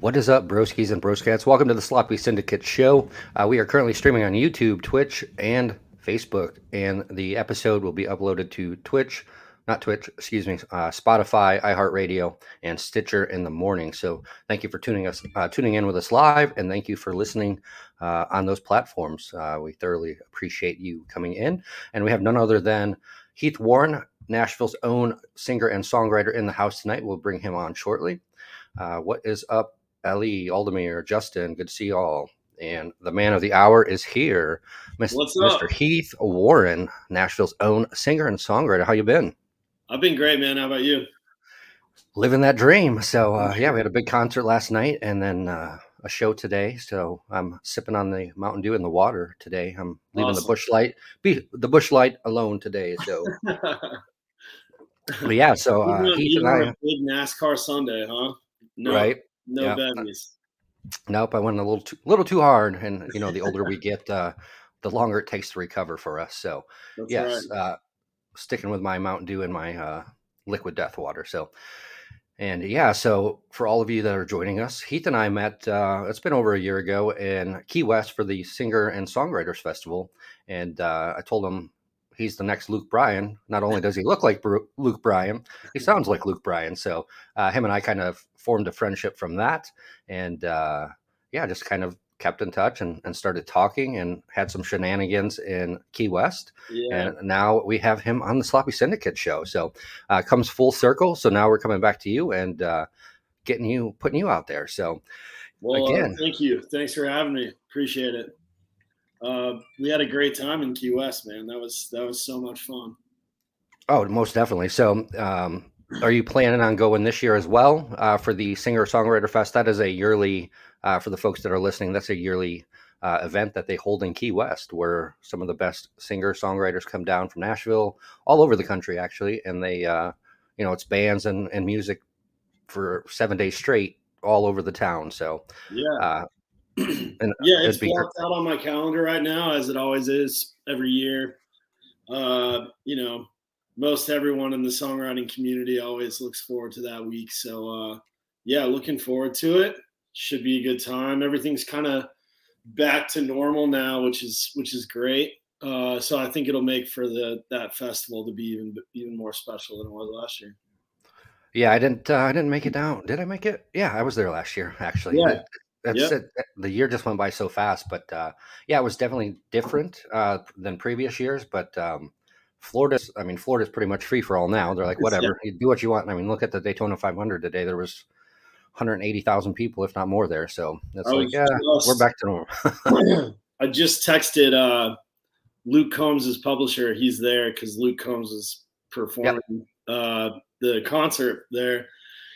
What is up, broskies and broskats? Welcome to the Sloppy Syndicate Show. Uh, we are currently streaming on YouTube, Twitch, and Facebook, and the episode will be uploaded to Twitch, not Twitch, excuse me, uh, Spotify, iHeartRadio, and Stitcher in the morning. So, thank you for tuning us, uh, tuning in with us live, and thank you for listening uh, on those platforms. Uh, we thoroughly appreciate you coming in, and we have none other than Heath Warren, Nashville's own singer and songwriter, in the house tonight. We'll bring him on shortly. Uh, what is up, Ellie, Aldemir, Justin? Good to see you all. And the man of the hour is here, Mr. Mr. Heath Warren, Nashville's own singer and songwriter. How you been? I've been great, man. How about you? Living that dream. So uh, yeah, we had a big concert last night, and then uh, a show today. So I'm sipping on the Mountain Dew in the water today. I'm leaving the Awesome. Busch Light, be the Busch Light alone today. So, but yeah. So uh, on- Heath and I, a big NASCAR Sunday, huh? No, right? No Yeah. bevies. Nope, I went a little too, little too hard, and you know, the older we get, uh, the longer it takes to recover for us. So, That's yes, right. uh, sticking with my Mountain Dew and my uh, liquid death water. So, and yeah, so for all of you that are joining us, Heath and I met. Uh, it's been over a year ago in Key West for the Singer and Songwriters Festival, and uh, I told him he's the next Luke Bryan. Not only does he look like Bru- Luke Bryan, he sounds like Luke Bryan. So, uh, him and I kind of formed a friendship from that, and uh, yeah, just kind of kept in touch and, and started talking and had some shenanigans in Key West Yeah. and now we have him on the Sloppy Syndicate show. So uh, comes full circle. So now we're coming back to you and uh, getting you, putting you out there. So well, again. thank you. Thanks for having me. Appreciate it. Uh, we had a great time in Key West, man. That was that was so much fun. oh, most definitely. So um, are you planning on going this year as well uh, for the Singer Songwriter Fest? That is a yearly uh, for the folks that are listening. That's a yearly. Uh, event that they hold in Key West, where some of the best singer songwriters come down from Nashville, all over the country actually, and they, uh, you know, it's bands and, and music for seven days straight all over the town. So, Yeah. and yeah, it's blocked out on my calendar right now, as it always is every year. Uh, you know, most everyone in the songwriting community always looks forward to that week. So, uh, yeah, looking forward to it. Should be a good time. Everything's kind of back to normal now, which is which is great. Uh, so I think it'll make for the that festival to be even even more special than it was last year. yeah, I didn't, uh, I didn't make it down. Did I make it? Yeah, I was there last year actually. Yeah. That's Yeah. it. The year just went by so fast, but uh, yeah, it was definitely different uh, than previous years. But um, Florida's, I mean, Florida's pretty much free for all now. They're like, Yeah. whatever, you do what you want. I mean, look at the Daytona 500 today. There was 180,000 people, if not more, there. So it's like, yeah, just- we're back to normal. I just texted uh, Luke Combs' publisher. He's there because Luke Combs is performing uh, the concert there.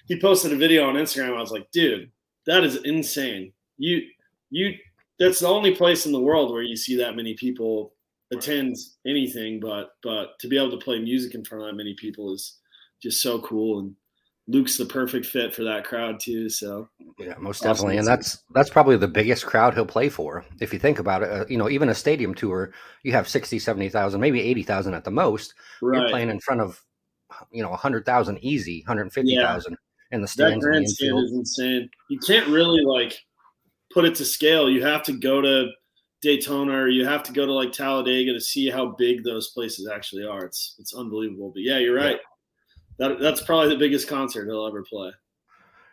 He posted a video on Instagram. I was like, dude, that is insane. You, you, that's the only place in the world where you see that many people attend anything, but but to be able to play music in front of that many people is just so cool. And Luke's the perfect fit for that crowd too. So Yeah, most Awesome. definitely, and that's that's probably the biggest crowd he'll play for. If you think about it, uh, you know, even a stadium tour, you have 60, 70,000, maybe 80,000 at the most. Right. You're playing in front of, you know, 100,000 easy, 150,000 in the that stands. the grandstand is insane. You can't really like put it to scale. You have to go to Daytona or you have to go to like Talladega to see how big those places actually are. It's it's unbelievable. But yeah, you're right. That that's probably the biggest concert he'll ever play.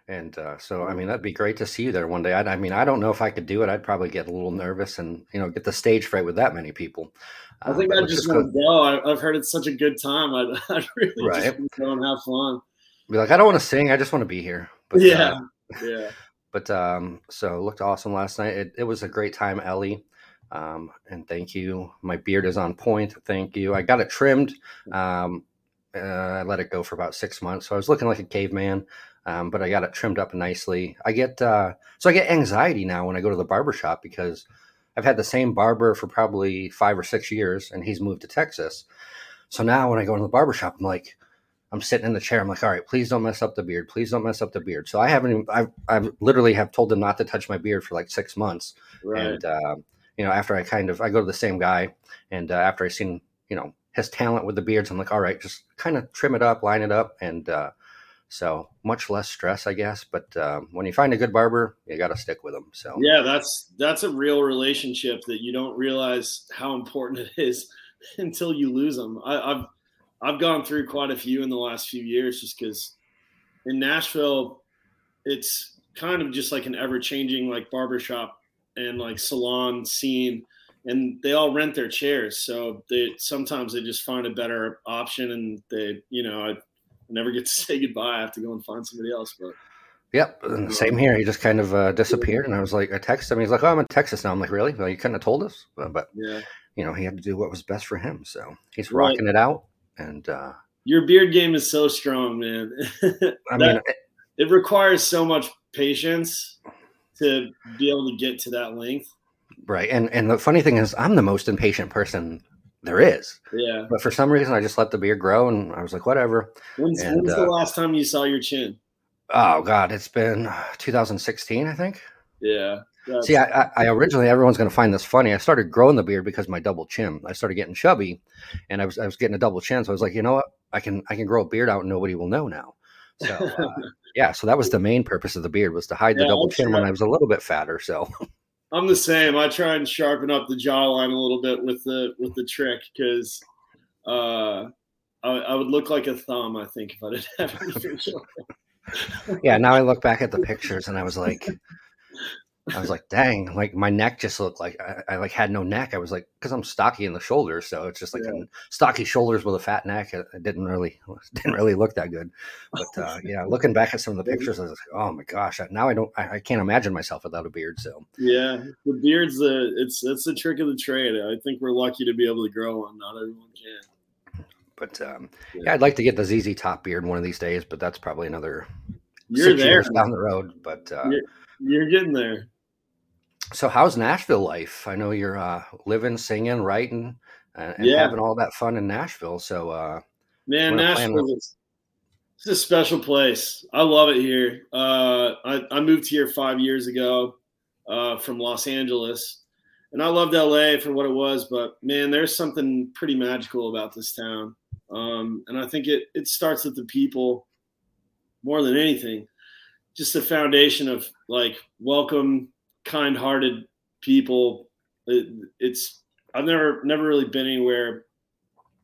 And uh, so, I mean, that'd be great to see you there one day. I, I mean, I don't know if I could do it. I'd probably get a little nervous and, you know, get the stage fright with that many people. I Uh, think but I just want to go. I, I've heard it's such a good time. I'd, I'd really Right. just go and have fun. Be like, I don't want to sing. I just want to be here. But, yeah, uh, yeah. but um, so it looked awesome last night. It, it was a great time, Ellie. Um, and thank you. My beard is on point. Thank you. I got it trimmed. Um, uh, I let it go for about six months, so I was looking like a caveman. Um, but I got it trimmed up nicely. I get uh, so I get anxiety now when I go to the barber shop because I've had the same barber for probably five or six years, and he's moved to Texas. So now when I go to the barber shop, I'm like, I'm sitting in the chair. I'm like, all right, please don't mess up the beard. Please don't mess up the beard. So I haven't. Even, I've I've literally have told them not to touch my beard for like six months. Right. And uh, you know, after I kind of I go to the same guy, and uh, after I seen you know his talent with the beards, I'm like, all right, just kind of trim it up, line it up, and uh, So much less stress, I guess. But um, when you find a good barber, you got to stick with them. So yeah, that's that's a real relationship that you don't realize how important it is until you lose them. I, I've I've gone through quite a few in the last few years, just because in Nashville, it's kind of just like an ever changing like barbershop and like salon scene and they all rent their chairs so they sometimes they just find a better option and they you know i never get to say goodbye i have to go and find somebody else but Yep, and same here. He just kind of uh, disappeared, and I was like, I texted him. He's like, "Oh, I'm in Texas now." I'm like, "Really? Well, you couldn't have told us." But yeah, you know, he had to do what was best for him. So he's rocking right. it out. And uh, your beard game is so strong, man. I mean, it, it requires so much patience to be able to get to that length. Right. And and the funny thing is I'm the most impatient person there is. Yeah. But for some reason I just let the beard grow and I was like, whatever. When's, and, when's uh, the last time you saw your chin? Oh God, it's been 2016, I think. Yeah. See, I, I, originally everyone's going to find this funny. I started growing the beard because my double chin. I started getting chubby, and I was I was getting a double chin. So I was like, you know what? I can I can grow a beard out and nobody will know now. So uh, yeah, so that was the main purpose of the beard was to hide yeah, the double chin when I was a little bit fatter. So I'm the same. I try and sharpen up the jawline a little bit with the with the trick because uh, I, I, would look like a thumb. I think if I didn't have anything. yeah, now I look back at the pictures and I was like, I was like, dang, like my neck just looked like I, I like had no neck. I was like, because I'm stocky in the shoulders, so it's just like yeah. stocky shoulders with a fat neck. It, it, didn't really didn't really look that good. But uh, yeah, looking back at some of the pictures, I was like, oh my gosh, now I don't, I, I can't imagine myself without a beard. So yeah, the beard's the it's it's the trick of the trade. I think we're lucky to be able to grow one. Not everyone can. But um, yeah. yeah, I'd like to get the ZZ Top beard one of these days, but that's probably another you're six there years down the road. But uh, you're, you're getting there. So how's Nashville life? I know you're uh, living, singing, writing, and, and yeah. having all that fun in Nashville. So, uh, man, Nashville is it's a special place. I love it here. Uh, I, I, moved here five years ago uh, from Los Angeles, and I loved LA for what it was. But man, there's something pretty magical about this town, um, and I think it it starts with the people more than anything. Just the foundation of like welcome kind-hearted people. It, it's I've never never really been anywhere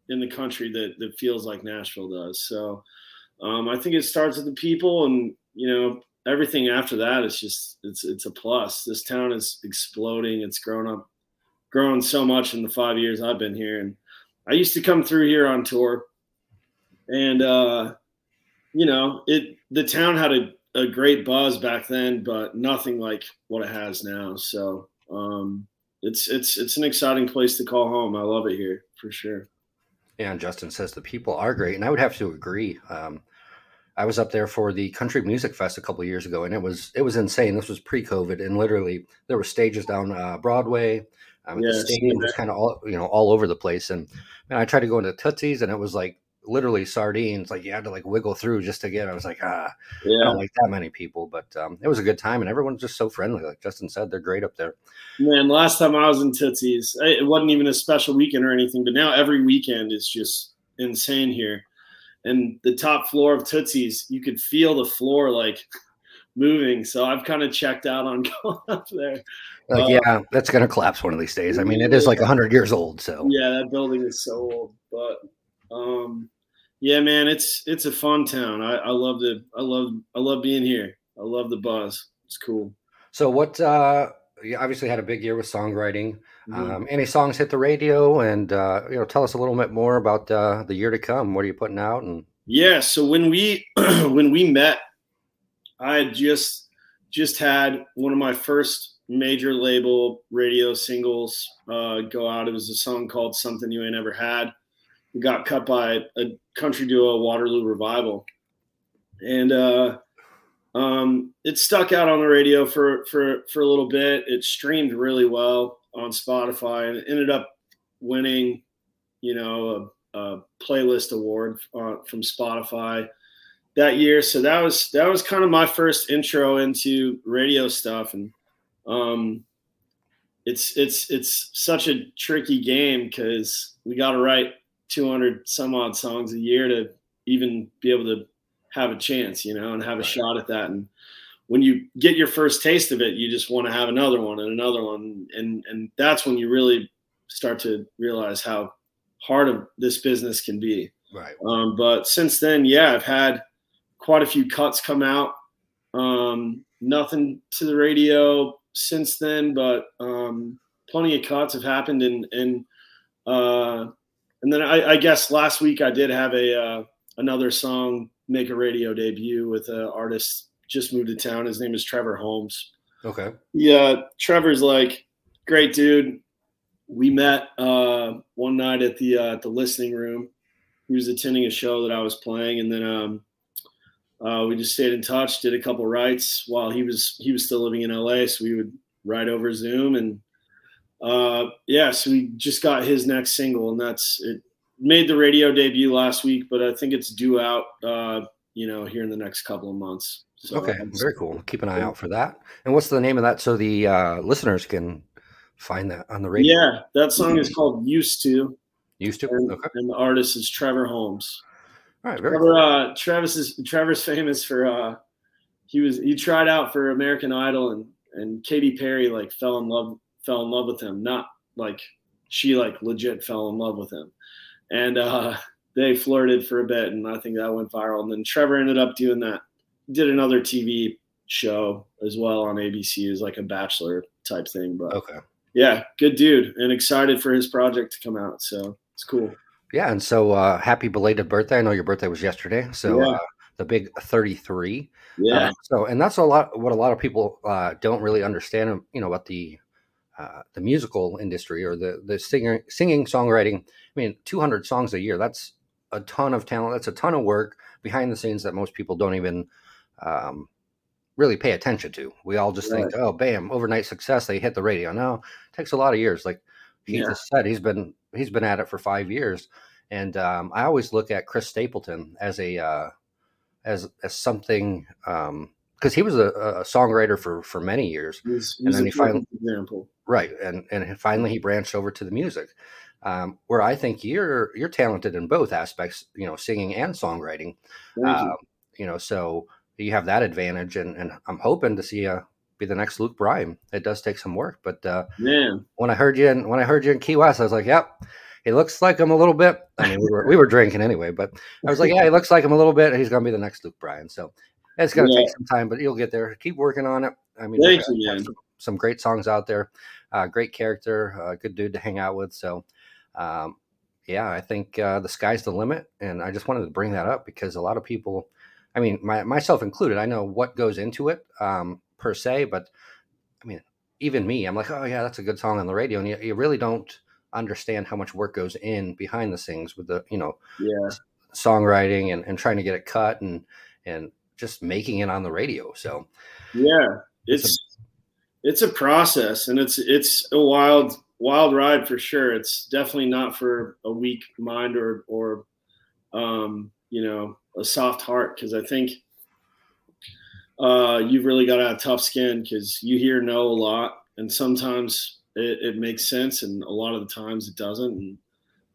in the country that that feels like Nashville does. So um, I think it starts with the people, and you know everything after that is just it's it's a plus. This town is exploding. It's grown up, grown so much in the five years I've been here, and I used to come through here on tour, and uh, you know it. The town had a a great buzz back then, but nothing like what it has now. So um, it's it's it's an exciting place to call home. I love it here for sure. Yeah, and Justin says the people are great, and I would have to agree. Um, I was up there for the Country Music Fest a couple years ago, and it was it was insane. This was pre-COVID, and literally there were stages down uh, Broadway. Um, yeah, the stadium was kind of all you know all over the place, and man, I tried to go into Tootsie's, and it was like literally sardines. Like you had to like wiggle through just to get. I was like, ah, yeah. I don't like that many people, but um, it was a good time, and everyone's just so friendly. Like Justin said, they're great up there. Man, last time I was in Tootsie's, it wasn't even a special weekend or anything, but now every weekend is just insane here. And the top floor of Tootsie's, you could feel the floor like moving. So I've kind of checked out on going up there. Like, uh, yeah, that's gonna collapse one of these days. I mean, it is like hundred years old. So yeah, that building is so old. But um, yeah, man, it's it's a fun town. I, I love the I love I love being here. I love the buzz. It's cool. So what? uh You obviously had a big year with songwriting. Mm-hmm. Um, any songs hit the radio, and uh, you know, tell us a little bit more about uh, the year to come. What are you putting out? And yeah, so when we when we met, I just just had one of my first major label radio singles uh, go out. It was a song called "Something You Ain't Ever Had." It got cut by a country duo, Waterloo Revival, and uh, um, it stuck out on the radio for for for a little bit. It streamed really well on Spotify and it ended up winning, you know, a, a playlist award uh, from Spotify that year. So that was that was kind of my first intro into radio stuff, and um, it's it's it's such a tricky game because we got to write 200 some odd songs a year to even be able to have a chance, you know, and have a Right. shot at that. And when you get your first taste of it, you just want to have another one and another one, and and that's when you really start to realize how hard of this business can be. Right. Um, but since then, yeah, I've had quite a few cuts come out. Um, nothing to the radio since then, but um, plenty of cuts have happened, and and uh, and then I, I guess last week I did have a uh, another song make a radio debut with an artist just moved to town. His name is Trevor Holmes. Okay. Yeah, Trevor's like great dude. We met uh, one night at the uh, at the listening room. He was attending a show that I was playing, and then um, uh, we just stayed in touch. Did a couple writes while he was he was still living in LA, so we would write over Zoom, and uh, yeah, so we just got his next single, and that's it. Made the radio debut last week, but I think it's due out, uh, you know, here in the next couple of months. So Okay. Very cool. Keep an eye out for that. And what's the name of that so the uh, listeners can find that on the radio? Yeah, that song is called "Used to." Used to. and, Okay. and the artist is Trevor Holmes. All right. Very Trevor, cool. uh, Travis is Trevor's famous for uh, he was he tried out for American Idol and and Katy Perry like fell in love fell in love with him. Not like she like legit fell in love with him, and uh, they flirted for a bit, and I think that went viral. And then Trevor ended up doing that, did another TV show as well on ABC as like a bachelor type thing. But Okay. yeah, good dude, and excited for his project to come out. So it's cool. Yeah. And so uh, happy belated birthday. I know your birthday was yesterday. So Yeah. uh, the big 33. Yeah. Uh, so, and that's a lot. What a lot of people uh, don't really understand, you know, about the uh, the musical industry or the the singer, singing songwriting. I mean, 200 songs a year. That's a ton of talent. That's a ton of work behind the scenes that most people don't even um, really pay attention to. We all just think, oh, bam, overnight success. They hit the radio. No, it takes a lot of years. Like he Yeah. just said, he's been he's been at it for five years. And um, I always look at Chris Stapleton as a uh, as as something because he was a, a songwriter for for many years, He's, And then he finally- example. right? And and finally he branched over to the music, um, where I think you're you're talented in both aspects, you know, singing and songwriting. You. Um, you know, so you have that advantage, and and I'm hoping to see you be the next Luke Bryan. It does take some work, but uh, Man, when I heard you in, when I heard you in Key West, I was like, yep. He looks like him a little bit. I mean, we were we were drinking anyway, but I was like, yeah, he looks like him a little bit. He's gonna be the next Luke Bryan. So it's gonna Yeah. take some time, but you'll get there. Keep working on it. I mean, Thank you, man. Some, some great songs out there. Uh, great character, uh, good dude to hang out with. So, um, yeah, I think uh, the sky's the limit, and I just wanted to bring that up because a lot of people, I mean, my, myself included, I know what goes into it um, per se, but I mean, even me, I'm like, oh yeah, that's a good song on the radio, and you, you really don't understand how much work goes in behind the scenes with the you know yeah, songwriting and, and trying to get it cut and and just making it on the radio. So yeah. It's a- It's a process, and it's it's a wild wild ride for sure. It's definitely not for a weak mind or or um, you know a soft heart because I think uh, you've really got to have tough skin because you hear no a lot, and sometimes it, it makes sense, and a lot of the times it doesn't. And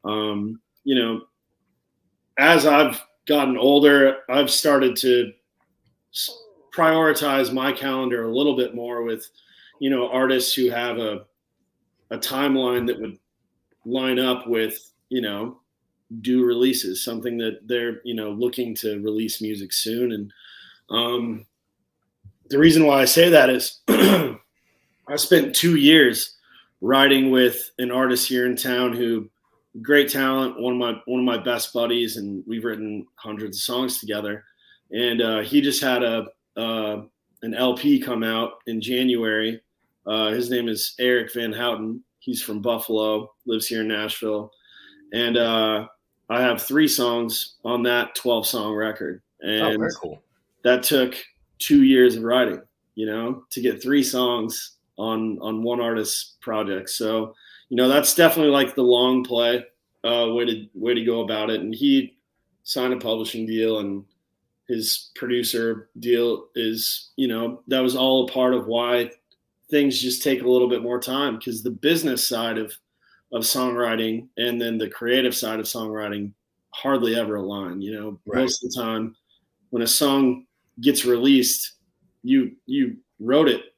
um, you know, as I've gotten older, I've started to prioritize my calendar a little bit more with, you know, artists who have a a timeline that would line up with, you know, do releases, something that they're, you know, looking to release music soon. And um, the reason why I say that is I spent two years writing with an artist here in town who great talent, one of my one of my best buddies, and we've written hundreds of songs together. And uh, he just had a uh, an LP come out in January. Uh, his name is Eric Van Houten. He's from Buffalo, lives here in Nashville, and uh, I have three songs on that twelve song record. oh, And very cool. that took two years of writing you know to get three songs on on one artist's project so you know that's definitely like the long play uh way to way to go about it and he signed a publishing deal and his producer deal is you know that was all a part of why things just take a little bit more time because the business side of of songwriting and then the creative side of songwriting hardly ever align you know Right. most of the time when a song gets released, you you wrote it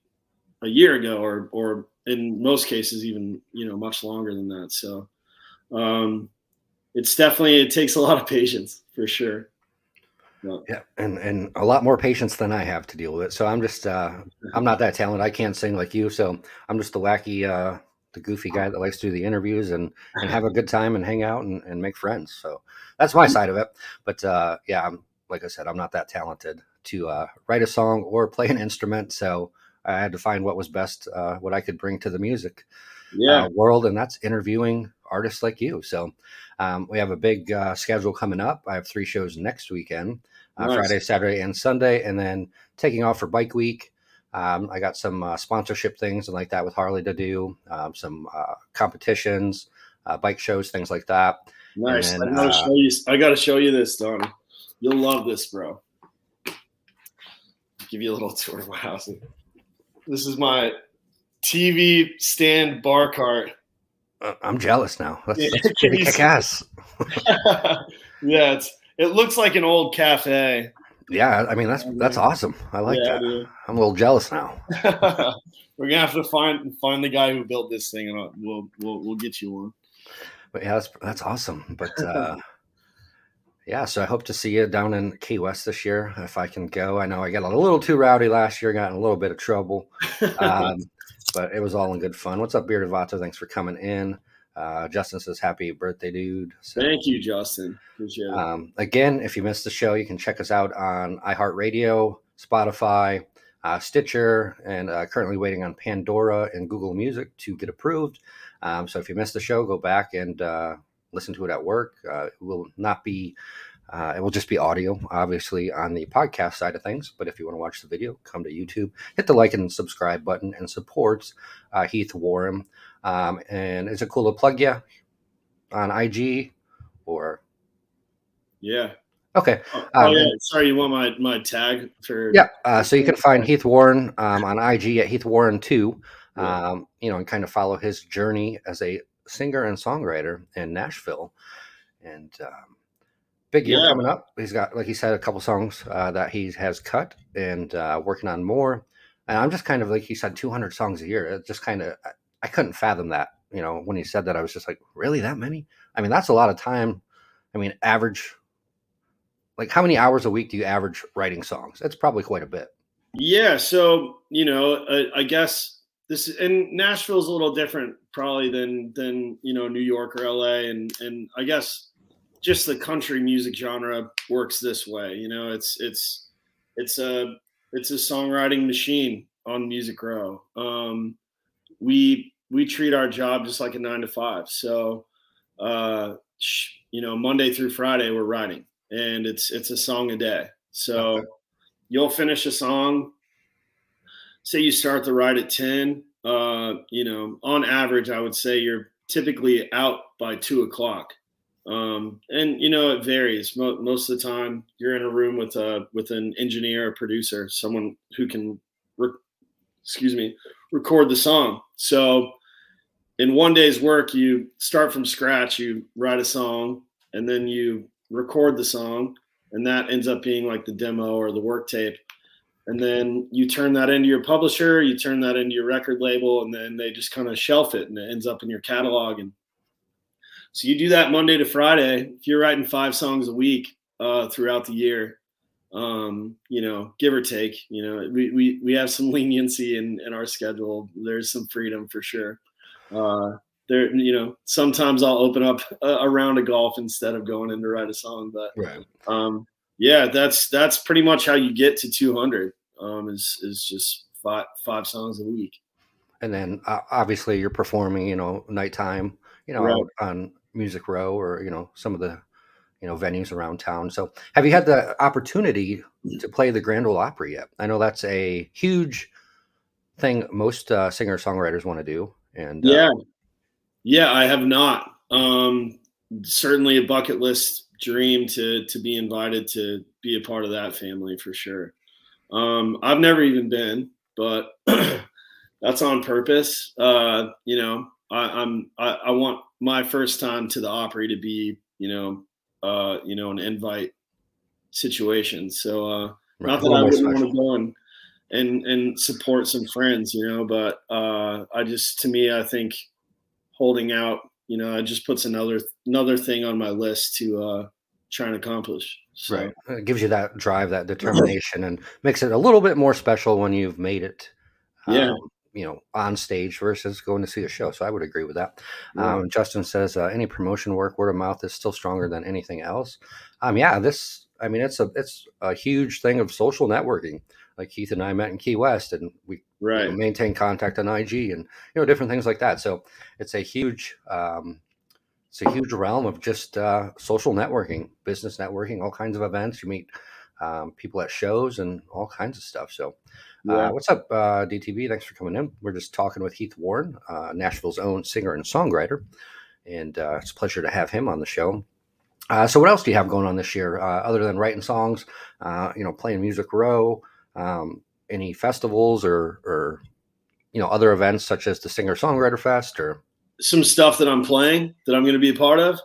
a year ago, or or in most cases even you know much longer than that. So um, it's definitely it takes a lot of patience for sure. Yeah, and and a lot more patience than I have to deal with it. So I'm just uh, I'm not that talented. I can't sing like you. So I'm just the wacky, uh, the goofy guy that likes to do the interviews and and have a good time and hang out and, and make friends. So that's my side of it. But uh, yeah, I'm like I said, I'm not that talented to uh, write a song or play an instrument. So I had to find what was best, uh, what I could bring to the music Yeah, uh, world, and that's interviewing artists like you. So um, we have a big uh, schedule coming up. I have three shows next weekend uh, Nice. Friday, Saturday, and Sunday, and then taking off for Bike Week. Um, I got some uh, sponsorship things and like that with Harley to do, um, some uh, competitions, uh, bike shows, things like that. nice. and I gotta uh, show you. I gotta show you this, Donnie. You'll love this, bro. Give you a little tour of my house. This is my TV stand bar cart. Uh, I'm jealous now. That's, Yeah, that's can pretty you kick ass. yeah, it's it looks like an old cafe. Yeah, I mean that's that's awesome. I like yeah, that. dude. I'm a little jealous now. We're gonna have to find find the guy who built this thing, and I'll- we'll we'll we'll get you one. But yeah, that's that's awesome. But uh, yeah, so I hope to see you down in Key West this year if I can go. I know I got a little too rowdy last year, got in a little bit of trouble, um, but it was all in good fun. What's up, Bearded Vato? Thanks for coming in. Uh, Justin says happy birthday, dude. So, Thank you, Justin. Um, again, if you missed the show, you can check us out on iHeartRadio, Spotify, uh, Stitcher, and uh, currently waiting on Pandora and Google Music to get approved. Um, so if you missed the show, go back and uh, listen to it at work. Uh, it will not be. Uh, it will just be audio, obviously, on the podcast side of things. But if you want to watch the video, come to YouTube, hit the like and subscribe button, and support uh, Heath Warren. Um, and is it cool to plug you on IG or yeah. okay? Oh, Uh, oh, yeah. Sorry, you want my my tag for? Yeah. Uh, so you can find Heath Warren um, on IG at Heath Warren two. Yeah. Um, you know, and kind of follow his journey as a singer and songwriter in Nashville. And um, big year Yeah. coming up. He's got, like he said, a couple songs uh, that he has cut and uh, working on more. And I'm just kind of like he said, 200 songs a year. It just kind of, I, couldn't fathom that. You know, when he said that, I was just like, really that many? I mean, that's a lot of time. I mean, average. Like, how many hours a week do you average writing songs? That's probably quite a bit. Yeah, so you know, I, I guess this and Nashville's a little different probably than than you know New York or LA, and and I guess just the country music genre works this way. You know, it's it's it's a it's a songwriting machine on Music Row. Um, we we treat our job just like a nine to five. So, uh, you know, Monday through Friday we're writing, and it's it's a song a day. So Okay. you'll finish a song. Say you start the write at ten. Uh, you know, on average, I would say you're typically out by two o'clock. Um, and you know it varies. Mo- most of the time, you're in a room with a with an engineer, a producer, someone who can, re- excuse me, record the song. So, in one day's work, you start from scratch. You write a song, and then you record the song, and that ends up being like the demo or the work tape. And then you turn that into your publisher, you turn that into your record label, and then they just kind of shelf it, and it ends up in your catalog. And so you do that Monday to Friday. If you're writing five songs a week uh, throughout the year, um, you know, give or take, you know, we, we, we have some leniency in, in our schedule. There's some freedom for sure. Uh, there, you know, sometimes I'll open up a, a round of golf instead of going in to write a song, but Right. um, yeah, that's that's pretty much how you get to 200. Um, is is just five five songs a week. And then uh, obviously you're performing, you know, nighttime, you know, Right. on Music Row or, you know, some of the, you know, venues around town. So have you had the opportunity to play the Grand Ole Opry yet? I know that's a huge thing most uh, singer songwriters want to do. And uh, Yeah, yeah, I have not. Um, certainly a bucket list dream to to be invited to be a part of that family for sure. Um, I've never even been, but that's on purpose. Uh, you know, I, I'm I, I want my first time to the Opry to be, you know, uh, you know, an invite situation. So uh, right. not that I wouldn't want to go and and and support some friends, you know, but uh, I just to me I think holding out, you know, it just puts another another thing on my list to uh, try and accomplish. So. Right, it gives you that drive, that determination, and makes it a little bit more special when you've made it. Yeah. Um, you know, on stage versus going to see a show. So I would agree with that. Yeah. Um, Justin says uh, any promotion work, word of mouth is still stronger than anything else. Um, yeah, this, I mean, it's a it's a huge thing of social networking. Like Keith and I met in Key West, and we right. you know, maintain contact on IG, and you know, different things like that. So it's a huge, um, it's a huge realm of just uh, social networking, business networking, all kinds of events. You meet um, people at shows and all kinds of stuff. So uh, yeah. Uh, what's up, uh, DTV? Thanks for coming in. We're just talking with Heath Warren, uh, Nashville's own singer and songwriter, and uh, it's a pleasure to have him on the show. Uh, so, what else do you have going on this year other than writing songs? you know, playing Music Row, um, any festivals or, or you know other events such as the Singer Songwriter Fest or some stuff that I'm playing that I'm going to be a part of.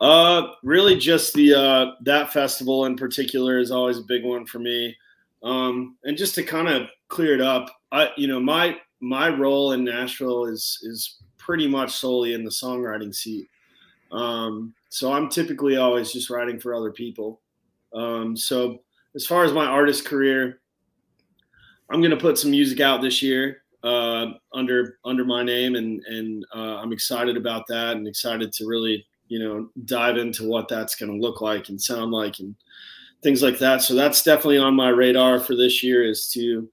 Uh, really, just the that festival in particular is always a big one for me. Um, and just to kind of clear it up, I you know my my role in Nashville is is pretty much solely in the songwriting seat. Um, so I'm typically always just writing for other people. Um, so as far as my artist career, I'm gonna put some music out this year uh, under under my name, and and uh, I'm excited about that, and excited to really you know dive into what that's gonna look like and sound like, and things like that. So that's definitely on my radar for this year is to,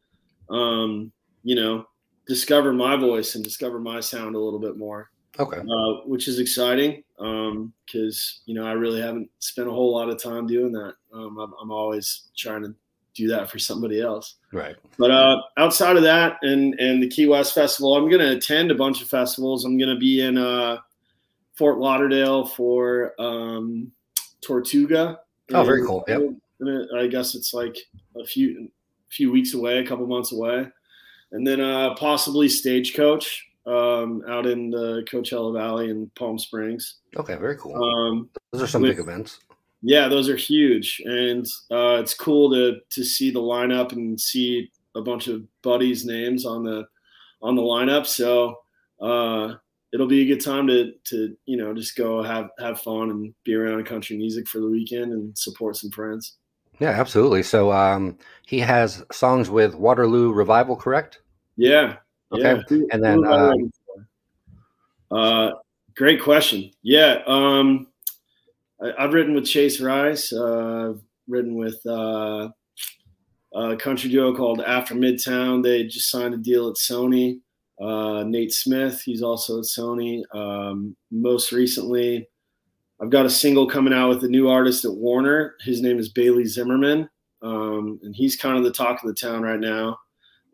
um, you know, discover my voice and discover my sound a little bit more. Okay. Uh, which is exciting because, um, you know, I really haven't spent a whole lot of time doing that. Um, I'm, I'm, always trying to do that for somebody else. Right. But uh, outside of that and, and the Key West Festival, I'm going to attend a bunch of festivals. I'm going to be in uh, Fort Lauderdale for um, Tortuga Oh, very cool. Yep. I guess it's like a few few weeks away, a couple months away, and then uh, possibly Stagecoach um, out in the Coachella Valley in Palm Springs. Okay, very cool. Um, those are some with, big events. Yeah, those are huge, and uh, it's cool to to see the lineup and see a bunch of buddies' names on the on the lineup. So uh, it'll be a good time to to you know just go have have fun and be around country music for the weekend and support some friends. Yeah, absolutely. So um, he has songs with Waterloo Revival, correct? Yeah. Okay. Yeah. And then uh, uh, great question. Yeah. Um, I, have written with Chase Rice. Uh, I've written with uh, a country duo called After Midtown. They just signed a deal at Sony. Uh, Nate Smith, he's also at Sony. Um, most recently, I've got a single coming out with a new artist at Warner. His name is Bailey Zimmerman, um, and he's kind of the talk of the town right now.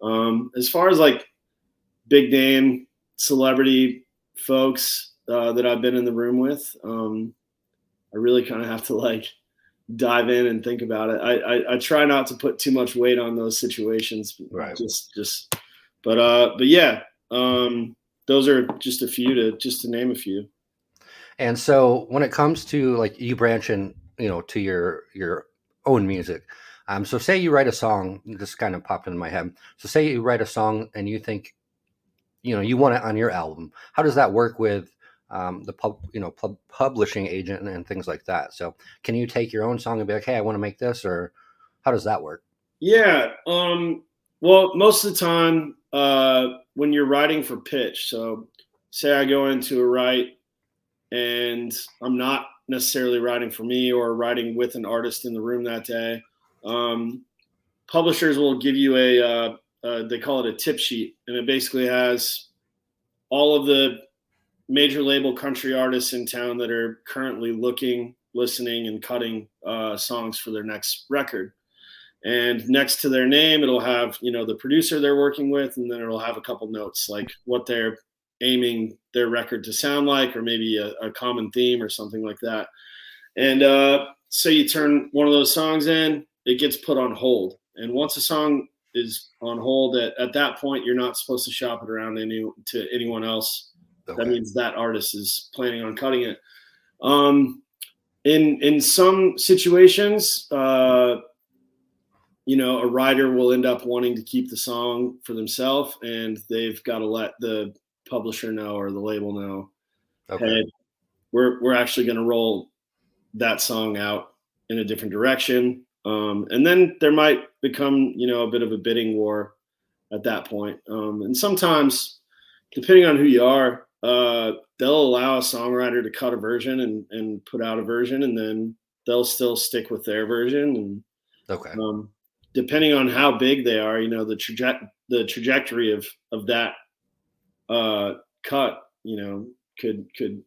Um, as far as like big name celebrity folks uh, that I've been in the room with, um, I really kind of have to like dive in and think about it. I, I, I try not to put too much weight on those situations. Right. Just just, but uh, but yeah, um, those are just a few to just to name a few. And so when it comes to like you branching, you know, to your your own music. Um, so say you write a song, this kind of popped into my head. So say you write a song and you think, you know, you want it on your album. How does that work with um, the pub, you know, pub, publishing agent and, things like that? So can you take your own song and be like, hey, I want to make this, or how does that work? Yeah. Um, well, most of the time, uh, when you're writing for pitch. So, say I go into a write and I'm not necessarily writing for me or writing with an artist in the room that day. Um, publishers will give you a, uh, uh, they call it a tip sheet, and it basically has all of the major label country artists in town that are currently looking, listening, and cutting uh, songs for their next record. And next to their name it'll have you know the producer they're working with and then it'll have a couple notes like what they're aiming their record to sound like or maybe a, a common theme or something like that. And uh, so you turn one of those songs in it gets put on hold. And once a song is on hold at, at that point you're not supposed to shop it around any to anyone else okay. that means that artist is planning on cutting it um, in in some situations, uh, you know, a writer will end up wanting to keep the song for themselves, and they've got to let the publisher know or the label know, okay. hey, we're we're actually going to roll that song out in a different direction. Um, and then there might become, you know, a bit of a bidding war at that point. Um, and sometimes, depending on who you are, uh, they'll allow a songwriter to cut a version and, and put out a version, and then they'll still stick with their version. And okay, um, depending on how big they are, you know, the traje- the trajectory of of that uh, cut, you know, could could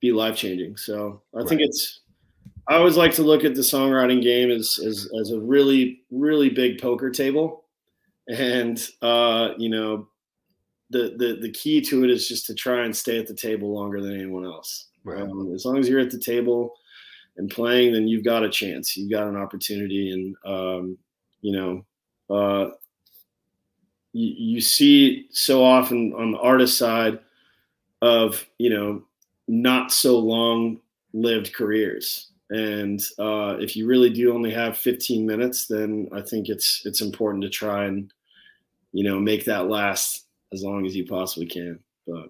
be life changing. So I right. think it's I always like to look at the songwriting game as as, as a really really big poker table, and uh, you know, the the the key to it is just to try and stay at the table longer than anyone else. Right. Um, as long as you're at the table and playing, then you've got a chance. You've got an opportunity, and um, you know, uh, you, you see so often on the artist side of you know not so long lived careers and uh, if you really do only have 15 minutes, then I think it's it's important to try and you know make that last as long as you possibly can. But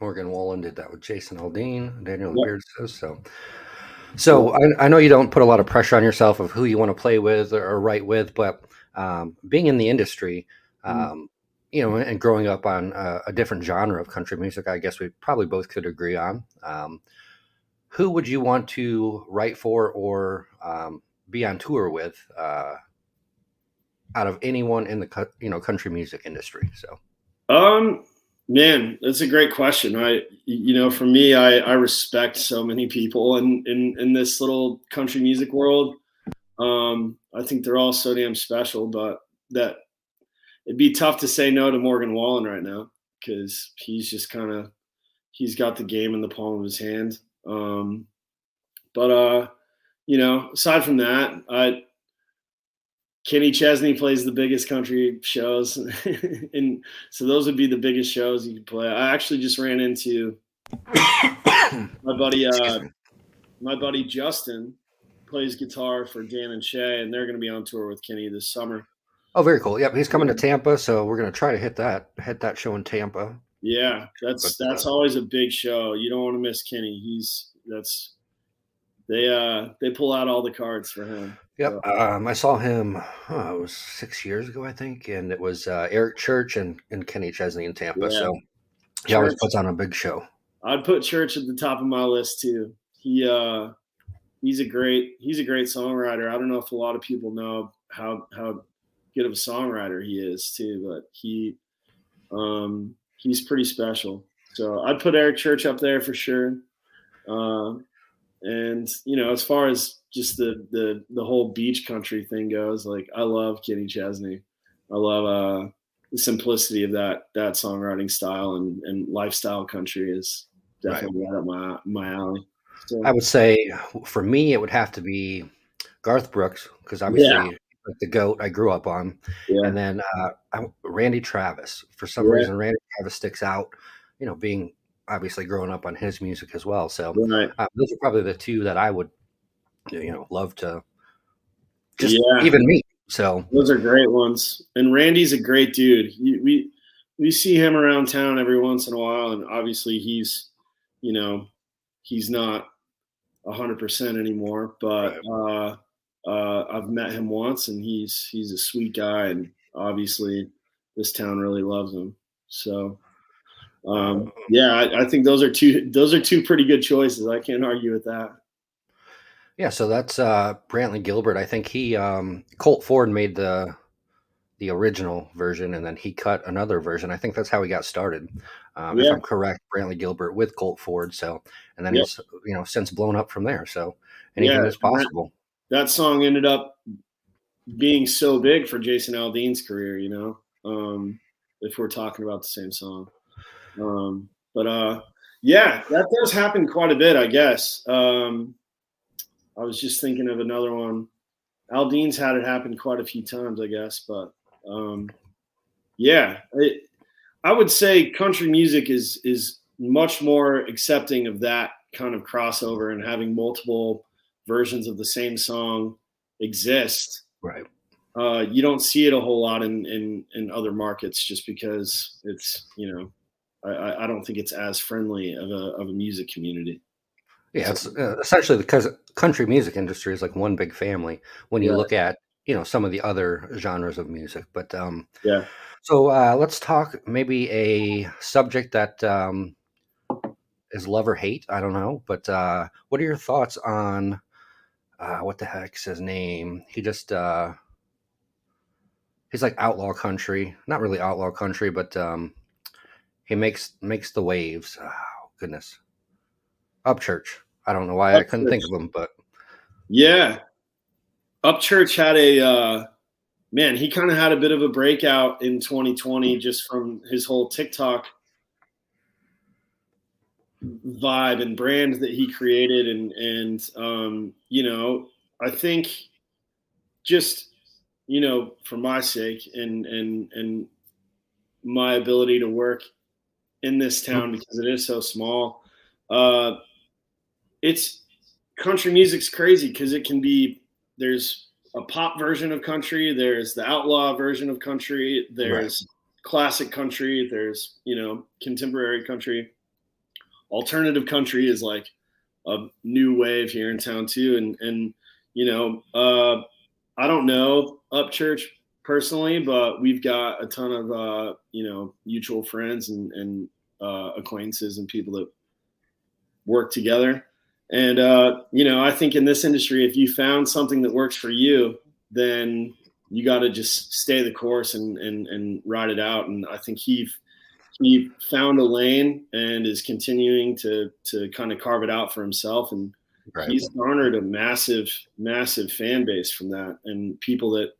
Morgan Wallen did that with Jason Aldean, Daniel yep. Beard says so. So I, I, know you don't put a lot of pressure on yourself of who you want to play with or, write with, but um, being in the industry, mm-hmm. um, mm-hmm. you know, and growing up on a, a, different genre of country music, I guess we probably both could agree on. Um, who would you want to write for or um, be on tour with uh, out of anyone in the you know country music industry? So, um, man, that's a great question. I, you know, for me, I, I respect so many people in, in, in this little country music world. Um, I think they're all so damn special, but that it'd be tough to say no to Morgan Wallen right now because he's just kind of, he's got the game in the palm of his hand. Um, but uh, you know, aside from that, I Kenny Chesney plays the biggest country shows, and so those would be the biggest shows you could play. I actually just ran into my buddy, uh, my buddy Justin plays guitar for Dan and Shay, and they're going to be on tour with Kenny this summer. Oh, very cool. Yep, he's coming to Tampa, so we're going to try to hit that hit that show in Tampa. Yeah, that's but, that's uh, always a big show. You don't want to miss Kenny. He's that's they uh they pull out all the cards for him. Yep, so. um, I saw him. Oh, it was six years ago, I think, and it was uh, Eric Church and, and Kenny Chesney in Tampa. Yeah. So he Church, always puts on a big show. I'd put Church at the top of my list too. He uh he's a great he's a great songwriter. I don't know if a lot of people know how how good of a songwriter he is too, but he um he's pretty special. So I'd put Eric Church up there for sure. Uh, and you know, as far as just the the the whole beach country thing goes, like I love Kenny Chesney. I love uh, the simplicity of that that songwriting style and, and lifestyle country is definitely right, right up my my alley. So, I would say for me, it would have to be Garth Brooks because obviously yeah like the goat I grew up on, yeah. and then uh, Randy Travis. For some yeah. reason, Randy Travis sticks out. You know, being obviously growing up on his music as well. So right. uh, those are probably the two that I would, you know, love to just yeah. even meet. So those are great ones. And Randy's a great dude. He, we we see him around town every once in a while, and obviously he's, you know, he's not hundred percent anymore, but. Uh uh, I've met him once, and he's he's a sweet guy, and obviously this town really loves him. So, um, yeah, I, I, think those are two those are two pretty good choices. I can't argue with that. Yeah, so that's uh, Brantley Gilbert. I think he um, Colt Ford made the the original version, and then he cut another version. I think that's how he got started, um, yeah. if I'm correct. Brantley Gilbert with Colt Ford. So, and then yep. he's you know since blown up from there. So anything yeah, is possible that song ended up being so big for Jason Aldean's career, you know, um, if we're talking about the same song. Um, but uh, yeah, that does happen quite a bit, I guess. Um, I was just thinking of another one. Aldean's had it happen quite a few times, I guess, but um, yeah, it, I would say country music is is much more accepting of that kind of crossover and having multiple versions of the same song exist. Right. Uh, you don't see it a whole lot in, in, in other markets just because it's, you know, I, I don't think it's as friendly of a, of a music community. Yeah, it's uh, essentially because country music industry is like one big family when you Yeah. look at you know some of the other genres of music. But um, Yeah. so uh, let's talk maybe a subject that um, is love or hate. I don't know, but uh, what are your thoughts on uh, what the heck's his name? He just uh, he's like outlaw country, not really outlaw country, but um, he makes makes the waves. Oh goodness, Upchurch. I don't know why I couldn't think of him, but Yeah. Upchurch had a uh man, he kind of had a bit of a breakout in 2020 just from his whole TikTok vibe and brand that he created and and um you know, I think just you know, for my sake and and and my ability to work in this town because it is so small. Uh it's country music's crazy because it can be there's a pop version of country there's the outlaw version of country there's classic country there's you know contemporary country alternative country is like a new wave here in town too and and you know uh i don't know upchurch personally but we've got a ton of uh you know mutual friends and and uh acquaintances and people that work together and uh, you know, I think in this industry, if you found something that works for you, then you got to just stay the course and, and and ride it out. And I think he he found a lane and is continuing to to kind of carve it out for himself. And right. he's garnered a massive massive fan base from that, and people that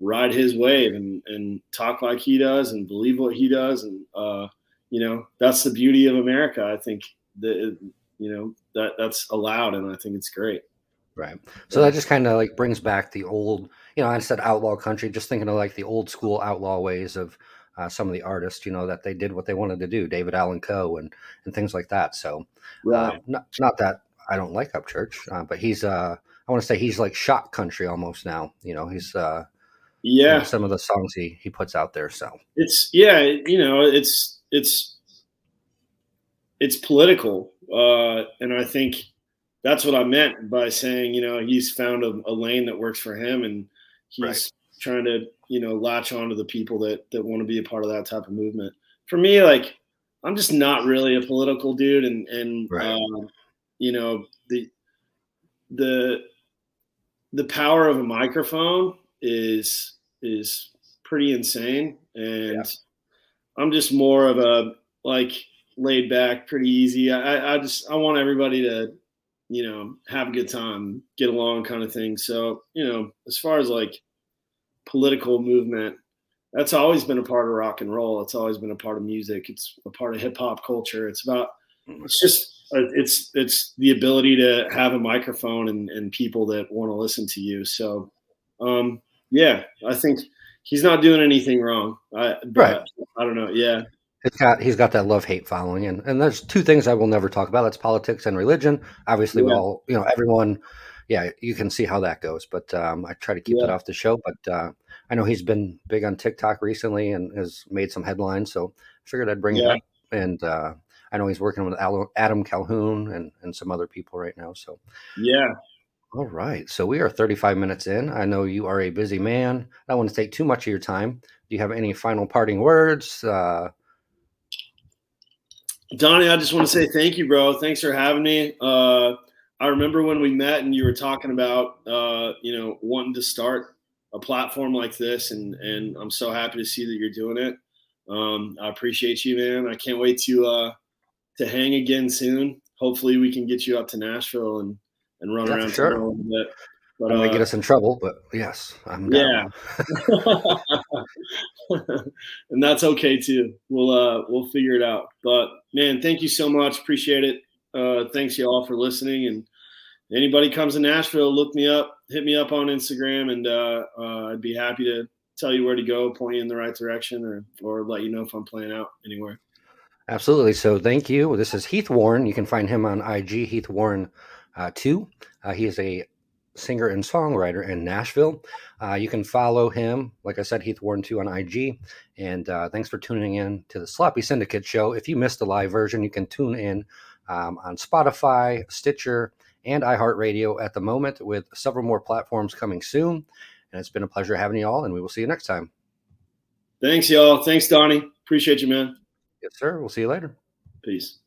ride his wave and and talk like he does and believe what he does. And uh, you know, that's the beauty of America. I think that you know that that's allowed and i think it's great Right. So that just kind of like brings back the old, you know, I said outlaw country, just thinking of like the old school outlaw ways of uh, some of the artists, you know, that they did what they wanted to do, David Allan Coe and, and things like that. So, uh, not, not that I don't like Upchurch, uh, but he's, uh, I want to say he's like shock country almost now. You know, he's, uh, you yeah know, some of the songs he, he puts out there. So, it's yeah you know it's it's it's political uh and i think that's what i meant by saying you know he's found a, a lane that works for him and he's Right. trying to you know latch on to the people that that want to be a part of that type of movement for me like i'm just not really a political dude and and Right. um, you know the the the power of a microphone is is pretty insane and. I'm just more of a like laid back pretty easy. I, I just i want everybody to you know have a good time get along kind of thing. So you know as far as like political movement that's always been a part of rock and roll. It's always been a part of music. It's a part of hip hop culture. It's about it's just uh, it's it's the ability to have a microphone and, and people that want to listen to you. So um yeah i think he's not doing anything wrong i Right. i don't know yeah It's got he's got that love hate following, and and there's two things I will never talk about. That's politics and religion. Obviously, we Yeah. all you know everyone. Yeah, you can see how that goes, but um, I try to keep it Yeah. off the show. But uh, I know he's been big on TikTok recently and has made some headlines, so I figured I'd bring Yeah. it up. And uh, I know he's working with Adam Calhoun and and some other people right now. So yeah all right, so we are 35 minutes in. I know you are a busy man. I don't want to take too much of your time. Do you have any final parting words? Uh, Donnie, I just want to say thank you, bro. Thanks for having me. Uh, I remember when we met and you were talking about, uh, you know, wanting to start a platform like this, and and I'm so happy to see that you're doing it. Um, I appreciate you, man. I can't wait to uh, to hang again soon. Hopefully, we can get you up to Nashville and and run Yeah, around sure. a little bit. But uh, get us in trouble, but yes, I'm yeah, and that's okay too. We'll uh we'll figure it out. But man, thank you so much. Appreciate it. Uh thanks you all for listening and anybody comes to Nashville, look me up, hit me up on Instagram and uh, uh I'd be happy to tell you where to go, point you in the right direction or or let you know if I'm playing out anywhere. Absolutely. So thank you. This is Heath Warren. You can find him on IG, Heath Warren uh, 2. Uh, he is a singer and songwriter in Nashville. Uh, you can follow him, like I said, Heath Warren 2 on IG. And uh, thanks for tuning in to the Sloppy Syndicate show. If you missed the live version, you can tune in um, on Spotify, Stitcher, and iHeartRadio at the moment, with several more platforms coming soon. And it's been a pleasure having you all, and we will see you next time. Thanks, y'all. Thanks, Donnie. Appreciate you, man. Yes, sir. We'll see you later. Peace.